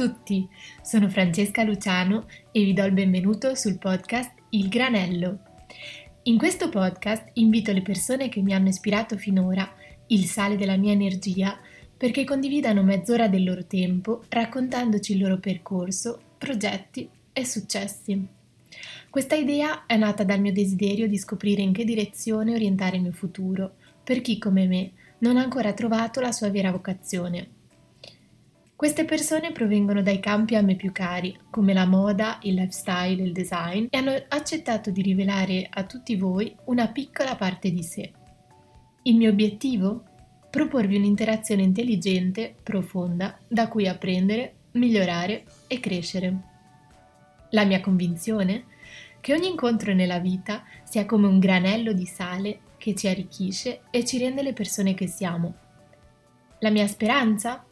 Tutti, sono Francesca Luciano e vi do il benvenuto sul podcast Il Granello. In questo podcast invito le persone che mi hanno ispirato finora, il sale della mia energia, perché condividano mezz'ora del loro tempo raccontandoci il loro percorso, progetti e successi. Questa idea è nata dal mio desiderio di scoprire in che direzione orientare il mio futuro, per chi come me non ha ancora trovato la sua vera vocazione queste persone provengono dai campi a me più cari, come la moda, il lifestyle il design, e hanno accettato di rivelare a tutti voi una piccola parte di sé. Il mio obiettivo? Proporvi un'interazione intelligente, profonda, da cui apprendere, migliorare e crescere. La mia convinzione? Che ogni incontro nella vita sia come un granello di sale che ci arricchisce e ci rende le persone che siamo. La mia speranza?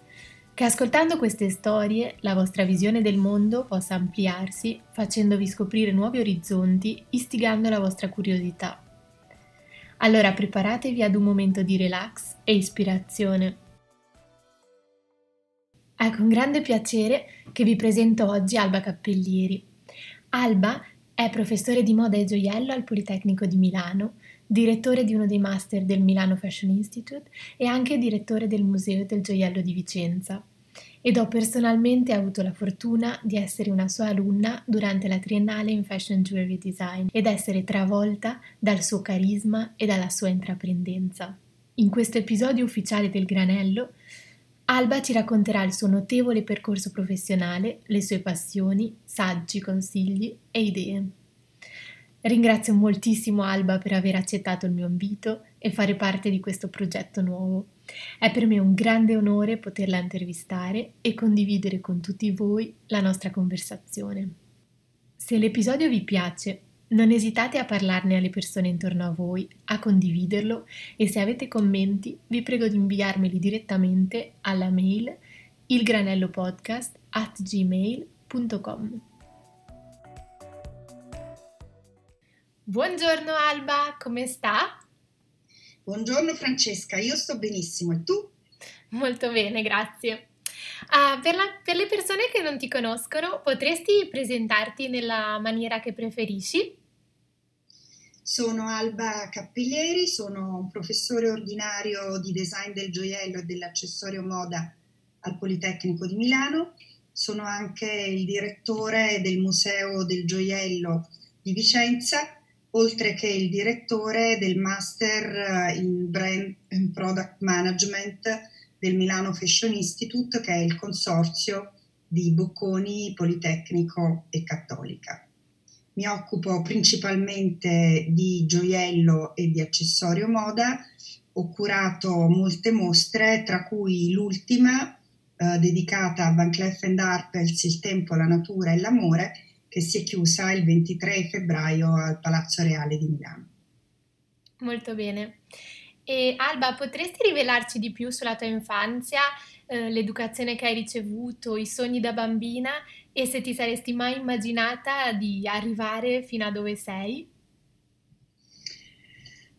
Che ascoltando queste storie la vostra visione del mondo possa ampliarsi facendovi scoprire nuovi orizzonti, istigando la vostra curiosità. Allora preparatevi ad un momento di relax e ispirazione. È con grande piacere che vi presento oggi Alba Cappellieri. Alba è professore di moda e gioiello al Politecnico di Milano, direttore di uno dei master del Milano Fashion Institute e anche direttore del Museo del Gioiello di Vicenza. Ed ho personalmente avuto la fortuna di essere una sua alunna durante la triennale in Fashion Jewelry Design ed essere travolta dal suo carisma e dalla sua intraprendenza. In questo episodio ufficiale del Granello, Alba ci racconterà il suo notevole percorso professionale, le sue passioni, saggi, consigli e idee. Ringrazio moltissimo Alba per aver accettato il mio invito e fare parte di questo progetto nuovo. È per me un grande onore poterla intervistare e condividere con tutti voi la nostra conversazione. Se l'episodio vi piace, non esitate a parlarne alle persone intorno a voi, a condividerlo e se avete commenti vi prego di inviarmeli direttamente alla mail ilgranellopodcast at gmail.com. Buongiorno Alba, come sta? Buongiorno Francesca, io sto benissimo e tu? Molto bene, grazie. Uh, per, la, per, le persone che non ti conoscono, potresti presentarti nella maniera che preferisci? Sono Alba Cappellieri, sono un professore ordinario di design del gioiello e dell'accessorio moda al Politecnico di Milano. Sono anche il direttore del Museo del Gioiello di Vicenza oltre che il direttore del Master eh, in Brand and Product Management del Milano Fashion Institute, che è il consorzio di Bocconi, Politecnico e Cattolica. Mi occupo principalmente di gioiello e di accessorio moda, ho curato molte mostre, tra cui l'ultima eh, dedicata a Van Cleef Arpels, Il tempo, la natura e l'amore, che si è chiusa il 23 febbraio al Palazzo Reale di Milano. Molto bene. E Alba, potresti rivelarci di più sulla tua infanzia, eh, l'educazione che hai ricevuto, i sogni da bambina e se ti saresti mai immaginata di arrivare fino a dove sei?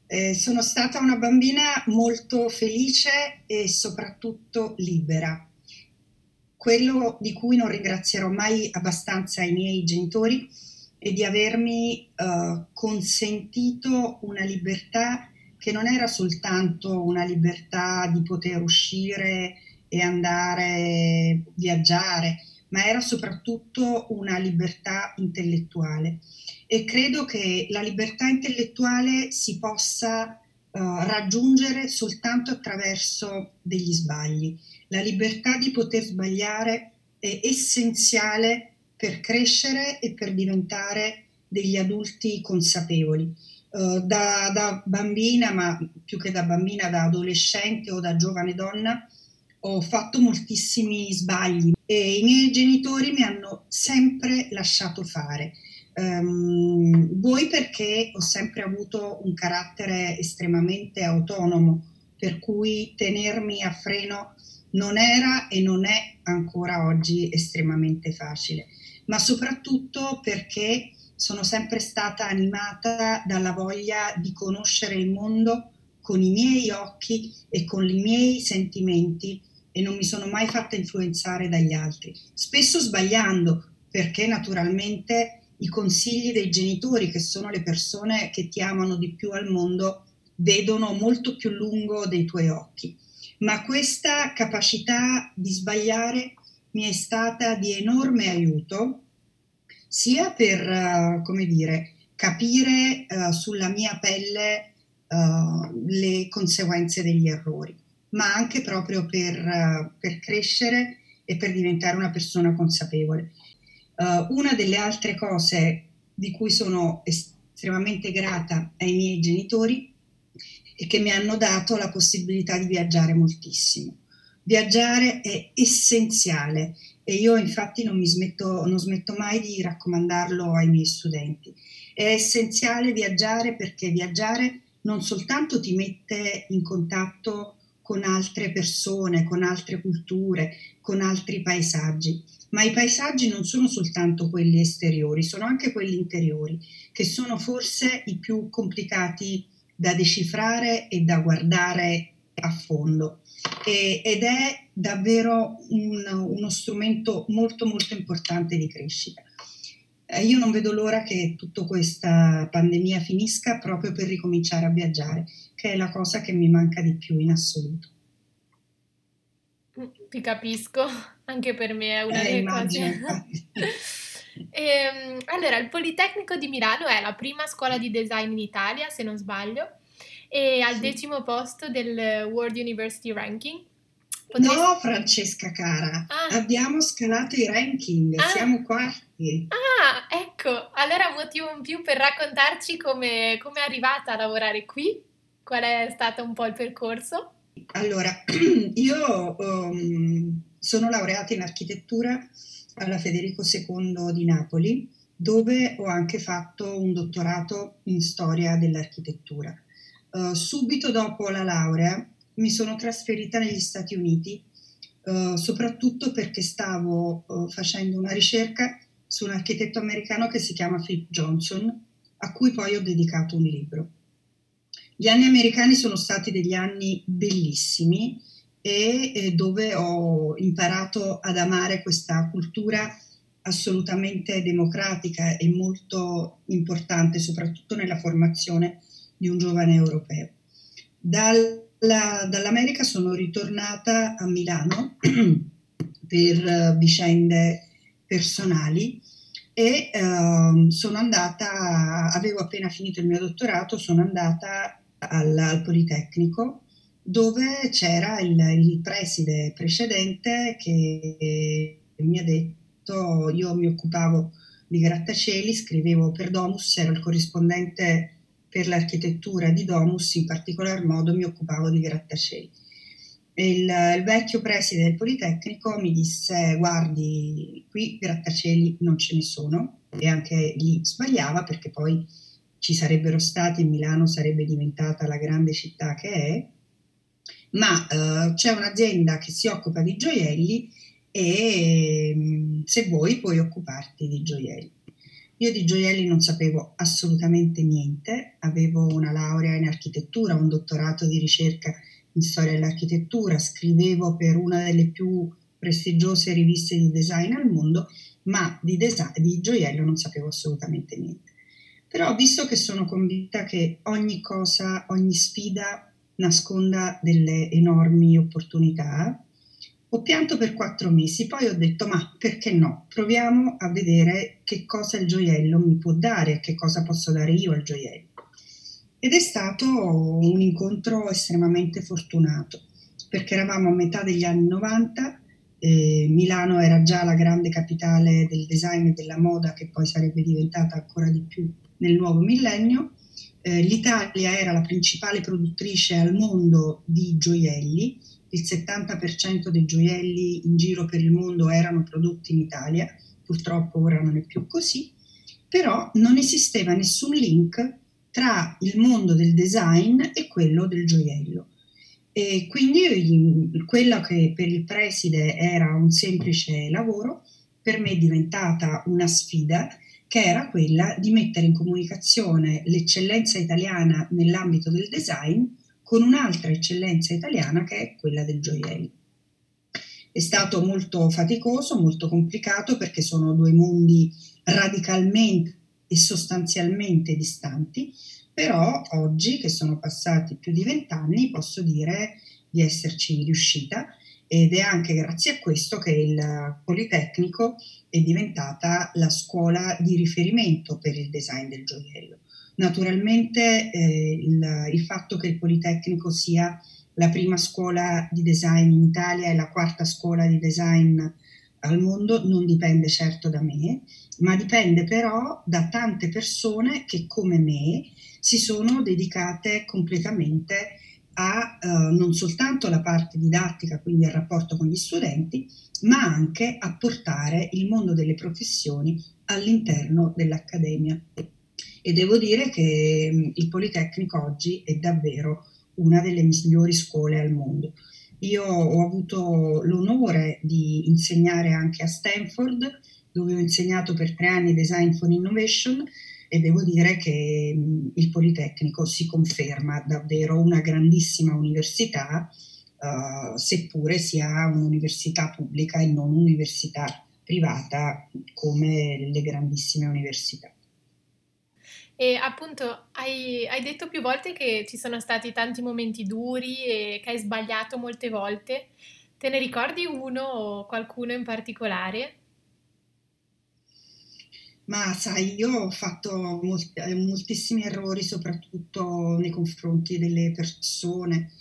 Eh, sono stata una bambina molto felice e soprattutto libera quello di cui non ringrazierò mai abbastanza i miei genitori è di avermi uh, consentito una libertà che non era soltanto una libertà di poter uscire e andare, viaggiare, ma era soprattutto una libertà intellettuale. E credo che la libertà intellettuale si possa uh, raggiungere soltanto attraverso degli sbagli la libertà di poter sbagliare è essenziale per crescere e per diventare degli adulti consapevoli. Uh, da, da, bambina, ma più che da bambina, da adolescente o da giovane donna, ho fatto moltissimi sbagli e i miei genitori mi hanno sempre lasciato fare. Um, voi perché ho sempre avuto un carattere estremamente autonomo, per cui tenermi a freno non era e non è ancora oggi estremamente facile, ma soprattutto perché sono sempre stata animata dalla voglia di conoscere il mondo con i miei occhi e con i miei sentimenti e non mi sono mai fatta influenzare dagli altri, spesso sbagliando perché naturalmente i consigli dei genitori, che sono le persone che ti amano di più al mondo, vedono molto più lungo dei tuoi occhi. Ma questa capacità di sbagliare mi è stata di enorme aiuto, sia per, uh, come dire, capire uh, sulla mia pelle uh, le conseguenze degli errori, ma anche proprio per, per, crescere e per diventare una persona consapevole. Una delle altre cose di cui sono estremamente grata ai miei genitori è che mi hanno dato la possibilità di viaggiare moltissimo Viaggiare è essenziale e io infatti non, smetto, non smetto mai di raccomandarlo ai miei studenti. È essenziale viaggiare perché viaggiare non soltanto ti mette in contatto con altre persone, con altre culture, con altri paesaggi, ma i paesaggi non sono soltanto quelli esteriori, sono anche quelli interiori, che sono forse i più complicati da decifrare e da guardare a fondo. E, ed è davvero un, uno strumento molto molto importante di crescita. Eh, io non vedo l'ora che tutta questa pandemia finisca proprio per ricominciare a viaggiare, che è la cosa che mi manca di più in assoluto. Mm, ti capisco, anche per me è una eh, delle cose. e, ehm, allora, il Politecnico di Milano è la prima scuola di design in Italia, se non sbaglio, e al sì. decimo posto del World University Ranking. Potresti... No, Francesca cara, ah. abbiamo scalato i ranking, ah. siamo quarti. Ah, ecco, allora motivo in più per raccontarci come è arrivata a lavorare qui, qual è stato un po' il percorso? Allora, io um, sono laureata in architettura alla Federico II di Napoli, dove ho anche fatto un dottorato in storia dell'architettura. Uh, subito dopo la laurea mi sono trasferita negli Stati Uniti, uh, soprattutto perché stavo uh, facendo una ricerca su un architetto americano che si chiama Philip Johnson, a cui poi ho dedicato un libro. Gli anni americani sono stati degli anni bellissimi e, e dove ho imparato ad amare questa cultura assolutamente democratica e molto importante, soprattutto nella formazione di un giovane europeo. Dalla, dall'America sono ritornata a Milano per uh, vicende personali e uh, sono andata, avevo appena finito il mio dottorato, sono andata al, al Politecnico dove c'era il, il preside precedente che mi ha detto, io mi occupavo di grattacieli, scrivevo per Domus, ero il corrispondente per l'architettura di Domus, in particolar modo mi occupavo di grattacieli. Il, il, vecchio preside del Politecnico mi disse guardi qui grattacieli non ce ne sono e anche lì sbagliava perché poi ci sarebbero stati e Milano sarebbe diventata la grande città che è ma uh, c'è un'azienda che si occupa di gioielli e um, se vuoi puoi occuparti di gioielli io di gioielli non sapevo assolutamente niente, avevo una laurea in architettura, un dottorato di ricerca in storia dell'architettura, scrivevo per una delle più prestigiose riviste di design al mondo, ma di, design, di gioiello non sapevo assolutamente niente. Però visto che sono convinta che ogni cosa, ogni sfida nasconda delle enormi opportunità, ho pianto per quattro mesi, poi ho detto ma perché no? Proviamo a vedere che cosa il gioiello mi può dare, che cosa posso dare io al gioiello. Ed è stato un incontro estremamente fortunato, perché eravamo a metà degli anni 90, eh, Milano era già la grande capitale del design e della moda che poi sarebbe diventata ancora di più nel nuovo millennio. Eh, L'Italia era la principale produttrice al mondo di gioielli. Il 70% dei gioielli in giro per il mondo erano prodotti in Italia, purtroppo ora non è più così, però non esisteva nessun link tra il mondo del design e quello del gioiello. E quindi quello che per il preside era un semplice lavoro, per me è diventata una sfida che era quella di mettere in comunicazione l'eccellenza italiana nell'ambito del design con un'altra eccellenza italiana che è quella del gioiello. È stato molto faticoso, molto complicato perché sono due mondi radicalmente e sostanzialmente distanti, però oggi che sono passati più di vent'anni posso dire di esserci riuscita ed è anche grazie a questo che il Politecnico è diventata la scuola di riferimento per il design del gioiello. Naturalmente eh, il, il, fatto che il Politecnico sia la prima scuola di design in Italia e la quarta scuola di design al mondo non dipende certo da me, ma dipende però da tante persone che come me si sono dedicate completamente a eh, non soltanto la parte didattica, quindi al rapporto con gli studenti, ma anche a portare il mondo delle professioni all'interno dell'accademia. E devo dire che mm, il Politecnico oggi è davvero una delle migliori scuole al mondo. Io ho avuto l'onore di insegnare anche a Stanford, dove ho insegnato per tre anni Design for Innovation e devo dire che il Politecnico si conferma davvero una grandissima università, uh, seppure sia un'università pubblica e non un'università privata come le grandissime università. E appunto hai, hai, detto più volte che ci sono stati tanti momenti duri e che hai sbagliato molte volte. Te ne ricordi uno o qualcuno in particolare? Ma sai, io ho fatto molti, moltissimi errori, soprattutto nei confronti delle persone.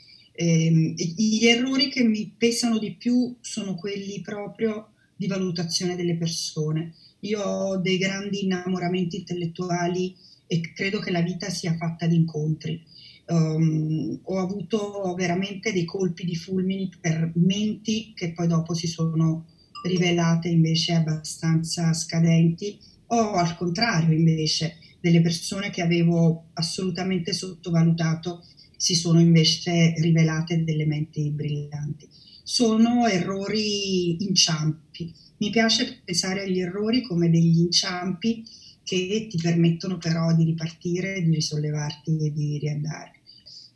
Eh, gli errori che mi pesano di più sono quelli proprio di valutazione delle persone. Io ho dei grandi innamoramenti intellettuali e credo che la vita sia fatta di incontri. Um, ho avuto veramente dei colpi di fulmini per menti che poi dopo si sono rivelate invece abbastanza scadenti o al contrario invece delle persone che avevo assolutamente sottovalutato si sono invece rivelate delle menti brillanti. Sono errori inciampi. Mi piace pensare agli errori come degli inciampi che ti permettono però di ripartire, di risollevarti e di riandare.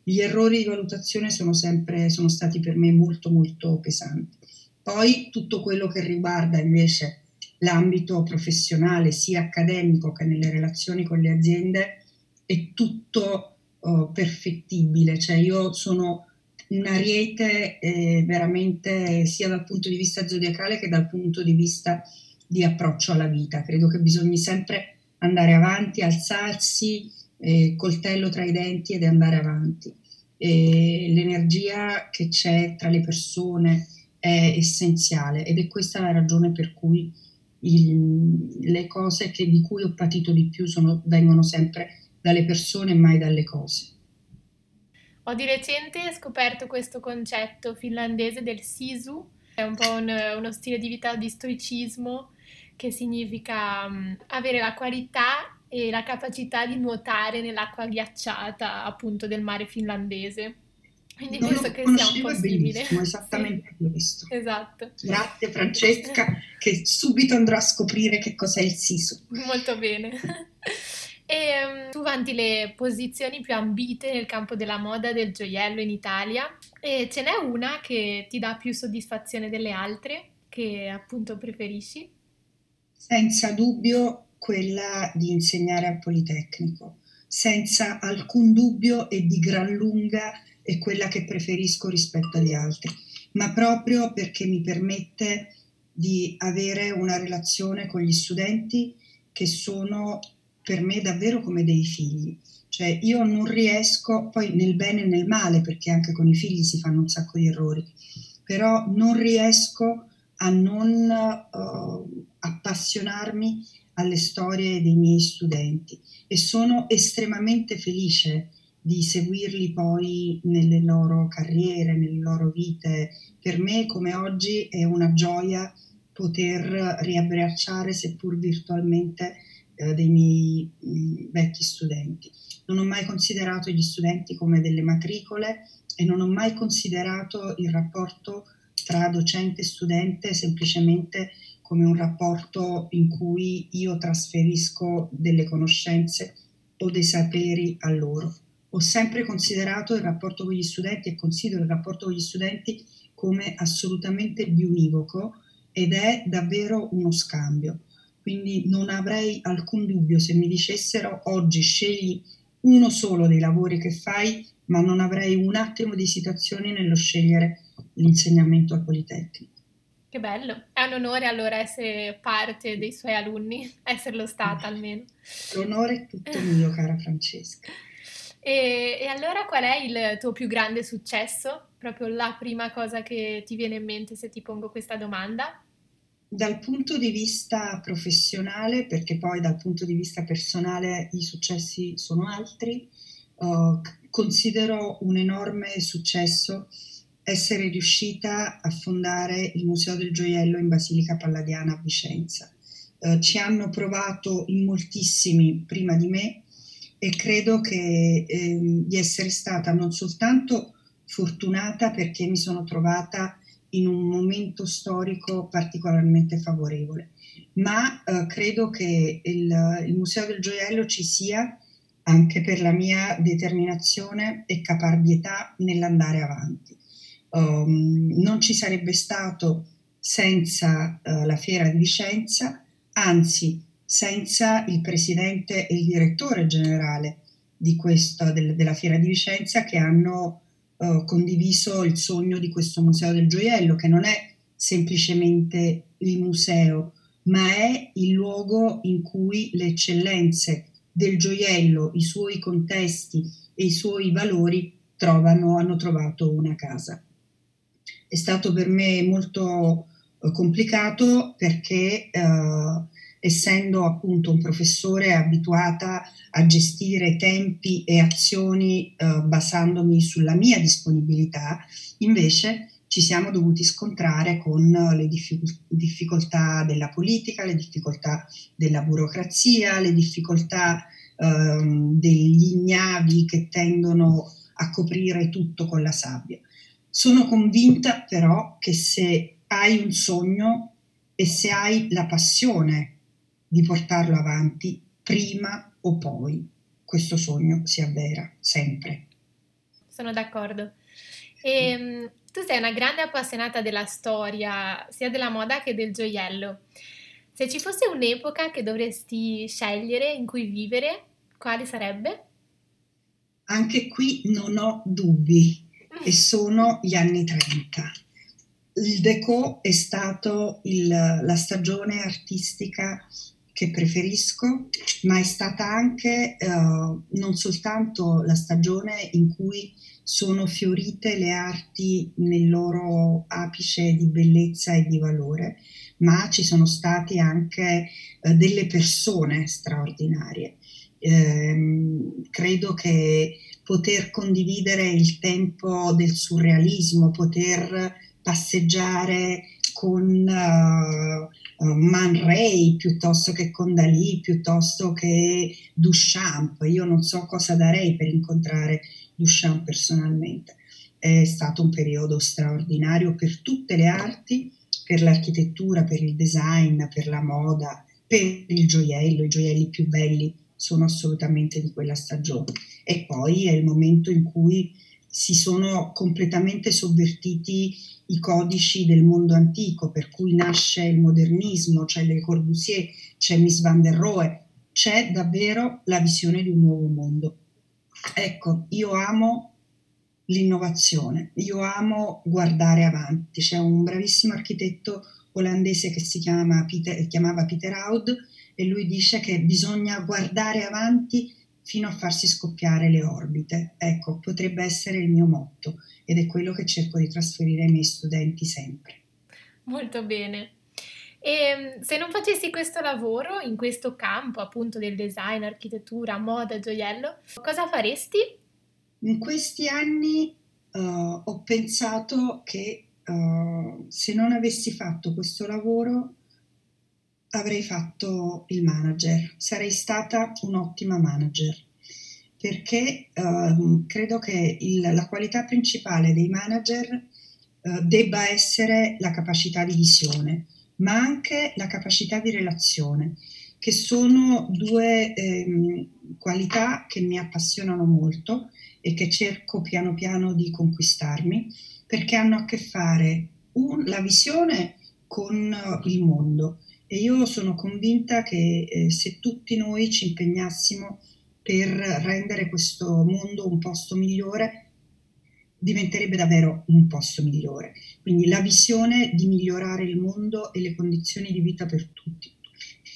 Gli errori di valutazione sono sempre sono stati per me molto molto pesanti. Poi tutto quello che riguarda invece l'ambito professionale, sia accademico che nelle relazioni con le aziende, è tutto oh, perfettibile. Cioè io sono un ariete eh, veramente sia dal punto di vista zodiacale che dal punto di vista di approccio alla vita. Credo che bisogni sempre andare avanti, alzarsi, eh, coltello tra i denti ed andare avanti. E l'energia che c'è tra le persone è essenziale ed è questa la ragione per cui il, le cose che, di cui ho patito di più sono, vengono sempre dalle persone e mai dalle cose. Ho di recente scoperto questo concetto finlandese del sisu, è un po' un, uno stile di vita di stoicismo che significa um, avere la qualità e la capacità di nuotare nell'acqua ghiacciata appunto del mare finlandese. Quindi non penso che sia un po' simile. Esattamente sì. questo. Esatto. Grazie Francesca, che subito andrò a scoprire che cos'è il SISU. Molto bene. E um, tu vanti le posizioni più ambite nel campo della moda e del gioiello in Italia e ce n'è una che ti dà più soddisfazione delle altre, che appunto preferisci? Senza dubbio quella di insegnare al Politecnico, senza alcun dubbio e di gran lunga è quella che preferisco rispetto agli altri, ma proprio perché mi permette di avere una relazione con gli studenti che sono per me davvero come dei figli. Cioè io non riesco, poi nel bene e nel male, perché anche con i figli si fanno un sacco di errori, però non riesco a non uh, appassionarmi alle storie dei miei studenti e sono estremamente felice di seguirli poi nelle loro carriere, nelle loro vite. Per me, come oggi, è una gioia poter riabbracciare, seppur virtualmente, eh, dei miei vecchi studenti. Non ho mai considerato gli studenti come delle matricole e non ho mai considerato il rapporto tra docente e studente semplicemente come un rapporto in cui io trasferisco delle conoscenze o dei saperi a loro ho sempre considerato il rapporto con gli studenti e considero il rapporto con gli studenti come assolutamente biunivoco ed è davvero uno scambio. Quindi non avrei alcun dubbio se mi dicessero oggi scegli uno solo dei lavori che fai, ma non avrei un attimo di esitazione nello scegliere l'insegnamento al Politecnico. Che bello, è un onore allora essere parte dei suoi alunni, esserlo stata almeno. L'onore è tutto mio, cara Francesca. E, e, allora qual è il tuo più grande successo? Proprio la prima cosa che ti viene in mente se ti pongo questa domanda? Dal punto di vista professionale, perché poi dal punto di vista personale i successi sono altri, uh, considero un enorme successo essere riuscita a fondare il Museo del Gioiello in Basilica Palladiana a Vicenza. Eh, ci hanno provato in moltissimi prima di me e credo che, eh, di essere stata non soltanto fortunata perché mi sono trovata in un momento storico particolarmente favorevole, ma eh, credo che il, il Museo del Gioiello ci sia anche per la mia determinazione e caparbietà nell'andare avanti. Um, non ci sarebbe stato senza uh, la fiera di Vicenza, anzi senza il presidente e il direttore generale di questo, del, della fiera di Vicenza che hanno uh, condiviso il sogno di questo museo del gioiello, che non è semplicemente il museo, ma è il luogo in cui le eccellenze del gioiello, i suoi contesti e i suoi valori trovano, hanno trovato una casa. È stato per me molto eh, complicato perché eh, essendo appunto un professore abituata a gestire tempi e azioni eh, basandomi sulla mia disponibilità, invece ci siamo dovuti scontrare con le difficoltà della politica, le difficoltà della burocrazia, le difficoltà ehm, degli ignavi che tendono a coprire tutto con la sabbia. Sono convinta però che se hai un sogno e se hai la passione di portarlo avanti, prima o poi questo sogno si avvera, sempre. Sono d'accordo. E, ehm, tu sei una grande appassionata della storia, sia della moda che del gioiello. Se ci fosse un'epoca che dovresti scegliere in cui vivere, quale sarebbe? Anche qui non ho dubbi e sono gli anni 30. Il Deco è stato il, la stagione artistica che preferisco, ma è stata anche eh, non soltanto la stagione in cui sono fiorite le arti nel loro apice di bellezza e di valore, ma ci sono state anche eh, delle persone straordinarie. Eh, credo che poter condividere il tempo del surrealismo, poter passeggiare con uh, Man Ray piuttosto che con Dalì, piuttosto che Duchamp. Io non so cosa darei per incontrare Duchamp personalmente. È stato un periodo straordinario per tutte le arti, per l'architettura, per il design, per la moda, per il gioiello, i gioielli più belli sono assolutamente di quella stagione. E poi è il momento in cui si sono completamente sovvertiti i codici del mondo antico, per cui nasce il modernismo, c'è Le Corbusier, c'è Miss Van der Rohe, c'è davvero la visione di un nuovo mondo. Ecco, io amo l'innovazione, io amo guardare avanti. C'è un bravissimo architetto olandese che si chiama Peter, chiamava Peter Aud, e lui dice che bisogna guardare avanti fino a farsi scoppiare le orbite. Ecco, potrebbe essere il mio motto ed è quello che cerco di trasferire ai miei studenti sempre. Molto bene. E ehm, se non facessi questo lavoro in questo campo appunto del design, architettura, moda, gioiello, cosa faresti? In questi anni uh, ho pensato che uh, se non avessi fatto questo lavoro avrei fatto il manager, sarei stata un'ottima manager perché uh, credo che il, la qualità principale dei manager uh, debba essere la capacità di visione, ma anche la capacità di relazione, che sono due eh, qualità che mi appassionano molto e che cerco piano piano di conquistarmi perché hanno a che fare un, la visione con il mondo e io sono convinta che eh, se tutti noi ci impegnassimo per rendere questo mondo un posto migliore, diventerebbe davvero un posto migliore. Quindi la visione di migliorare il mondo e le condizioni di vita per tutti.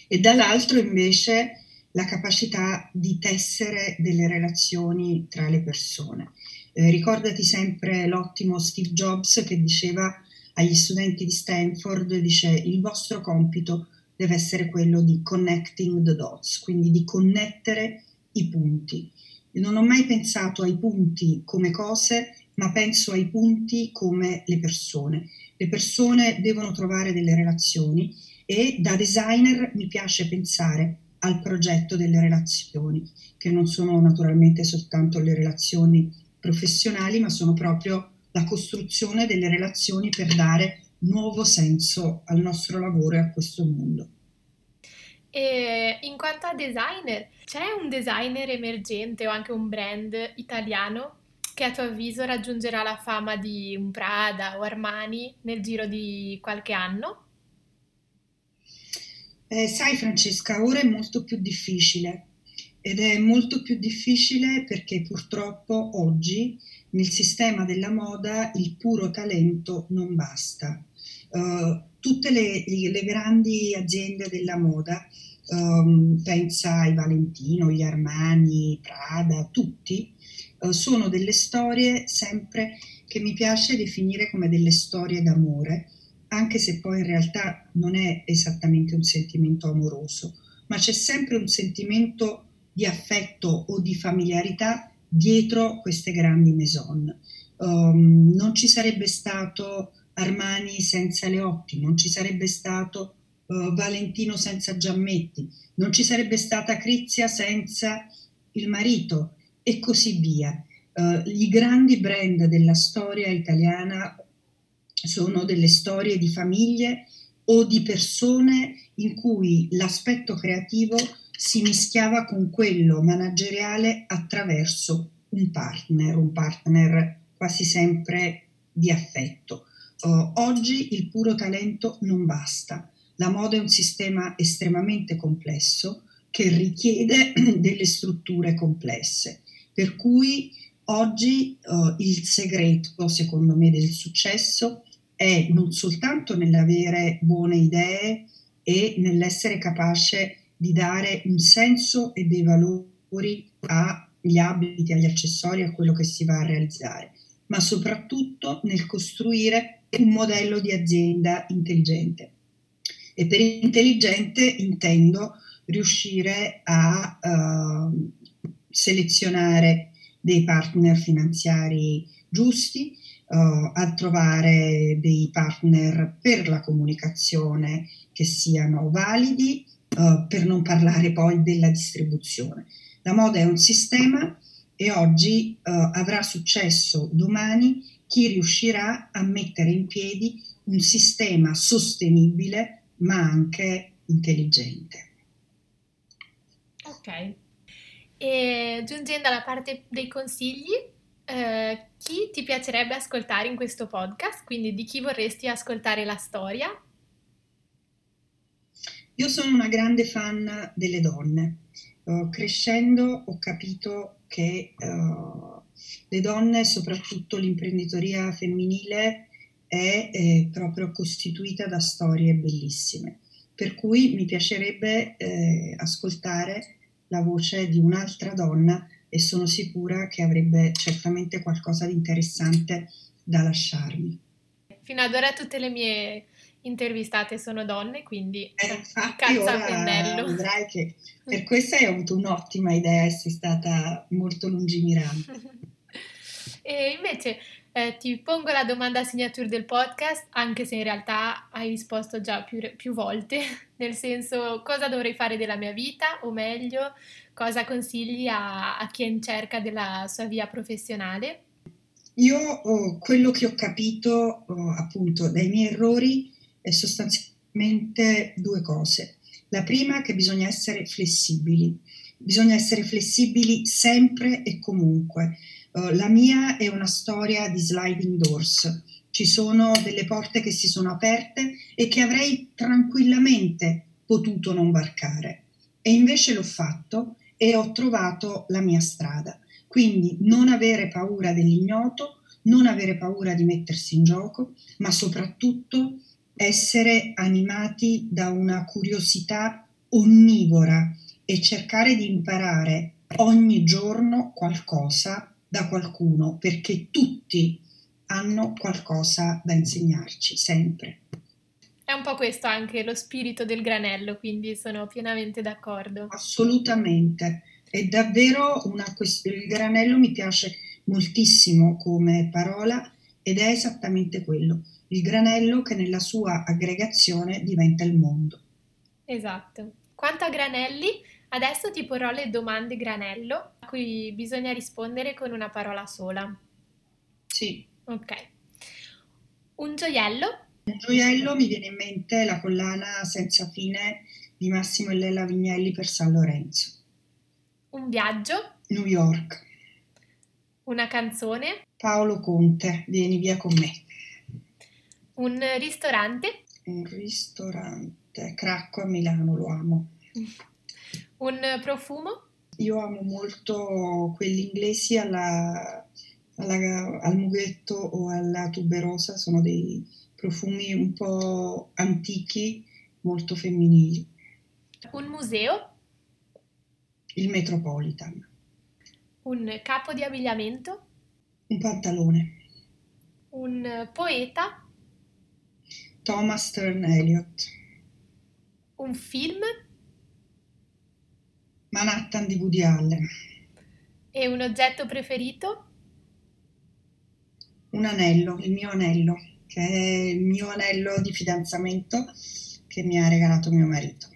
E dall'altro invece la capacità di tessere delle relazioni tra le persone. Eh, ricordati sempre l'ottimo Steve Jobs che diceva agli studenti di Stanford, dice il vostro compito deve essere quello di connecting the dots, quindi di connettere i punti. Io non ho mai pensato ai punti come cose, ma penso ai punti come le persone. Le persone devono trovare delle relazioni e da designer mi piace pensare al progetto delle relazioni, che non sono naturalmente soltanto le relazioni professionali, ma sono proprio la costruzione delle relazioni per dare nuovo senso al nostro lavoro e a questo mondo. E in quanto a designer, c'è un designer emergente o anche un brand italiano che a tuo avviso raggiungerà la fama di un Prada o Armani nel giro di qualche anno? Eh, sai Francesca, ora è molto più difficile ed è molto più difficile perché purtroppo oggi nel sistema della moda il puro talento non basta. Uh, tutte le, le, grandi aziende della moda, um, pensa ai Valentino, gli Armani, Prada, tutti, uh, sono delle storie sempre che mi piace definire come delle storie d'amore, anche se poi in realtà non è esattamente un sentimento amoroso, ma c'è sempre un sentimento di affetto o di familiarità dietro queste grandi maison. Um, non ci sarebbe stato Armani senza Leotti, non ci sarebbe stato uh, Valentino senza Giammetti, non ci sarebbe stata Crizia senza il marito e così via. Uh, I grandi brand della storia italiana sono delle storie di famiglie o di persone in cui l'aspetto creativo si mischiava con quello manageriale attraverso un partner, un partner quasi sempre di affetto. Uh, oggi il puro talento non basta. La moda è un sistema estremamente complesso che richiede delle strutture complesse, per cui oggi uh, il segreto, secondo me, del successo è non soltanto nell'avere buone idee e nell'essere capace di dare un senso e dei valori agli abiti, agli accessori, a quello che si va a realizzare, ma soprattutto nel costruire un modello di azienda intelligente. E per intelligente intendo riuscire a uh, selezionare dei partner finanziari giusti, uh, a trovare dei partner per la comunicazione che siano validi, uh, per non parlare poi della distribuzione. La moda è un sistema e oggi uh, avrà successo domani chi riuscirà a mettere in piedi un sistema sostenibile ma anche intelligente. Ok. E giungendo alla parte dei consigli, eh, chi ti piacerebbe ascoltare in questo podcast? Quindi di chi vorresti ascoltare la storia? Io sono una grande fan delle donne. Uh, crescendo ho capito che uh, le donne, soprattutto l'imprenditoria femminile, è, è, proprio costituita da storie bellissime. Per cui mi piacerebbe eh, ascoltare la voce di un'altra donna e sono sicura che avrebbe certamente qualcosa di interessante da lasciarmi. Fino ad ora tutte le mie intervistate sono donne, quindi eh, infatti ora vedrai che per questo hai avuto un'ottima idea e sei stata molto lungimirante. e invece eh, ti pongo la domanda signature del podcast, anche se in realtà hai risposto già più, più volte, nel senso cosa dovrei fare della mia vita o meglio cosa consigli a, a chi è in cerca della sua via professionale? Io oh, quello che ho capito oh, appunto dai miei errori è sostanzialmente due cose. La prima è che bisogna essere flessibili, bisogna essere flessibili sempre e comunque. Uh, la mia è una storia di sliding doors. Ci sono delle porte che si sono aperte e che avrei tranquillamente potuto non varcare. E invece l'ho fatto e ho trovato la mia strada. Quindi non avere paura dell'ignoto, non avere paura di mettersi in gioco, ma soprattutto essere animati da una curiosità onnivora e cercare di imparare ogni giorno qualcosa da qualcuno, perché tutti hanno qualcosa da insegnarci, sempre. È un po' questo anche lo spirito del granello, quindi sono pienamente d'accordo. Assolutamente, è davvero una questione. Il granello mi piace moltissimo come parola ed è esattamente quello, il granello che nella sua aggregazione diventa il mondo. Esatto. Quanto a granelli, adesso ti porrò le domande granello a cui bisogna rispondere con una parola sola. Sì. Ok. Un gioiello un gioiello mi viene in mente la collana senza fine di Massimo e Lella Vignelli per San Lorenzo. Un viaggio? New York. Una canzone? Paolo Conte, vieni via con me. Un ristorante? Un ristorante, Cracco a Milano, lo amo. Un profumo? Io amo molto quelli inglesi alla, alla, al mughetto o alla tuberosa, sono dei profumi un po' antichi, molto femminili. Un museo? Il Metropolitan. Un capo di abbigliamento? Un pantalone. Un poeta? Thomas Stern Eliot. Un film? Manhattan di Woody Allen. E un oggetto preferito? Un anello, il mio anello che è il mio anello di fidanzamento che mi ha regalato mio marito.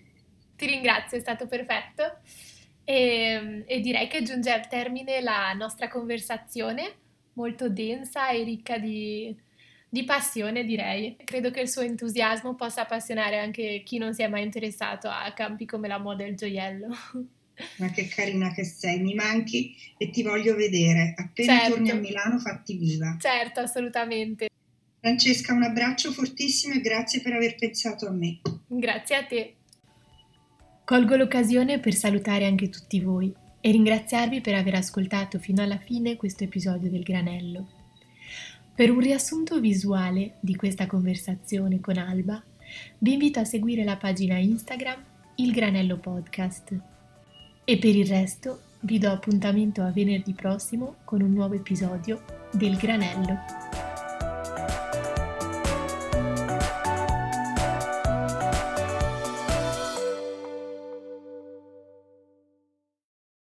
Ti ringrazio, è stato perfetto. E, e direi che giunge al termine la nostra conversazione, molto densa e ricca di, di passione, direi. Credo che il suo entusiasmo possa appassionare anche chi non si è mai interessato a campi come la moda e il gioiello. Ma che carina che sei, mi manchi e ti voglio vedere. Appena certo. torni a Milano, fatti viva. Certo, assolutamente. Francesca, un abbraccio fortissimo e grazie per aver pensato a me. Grazie a te. Colgo l'occasione per salutare anche tutti voi e ringraziarvi per aver ascoltato fino alla fine questo episodio del Granello. Per un riassunto visuale di questa conversazione con Alba, vi invito a seguire la pagina Instagram Il Granello Podcast. E per il resto vi do appuntamento a venerdì prossimo con un nuovo episodio del Granello.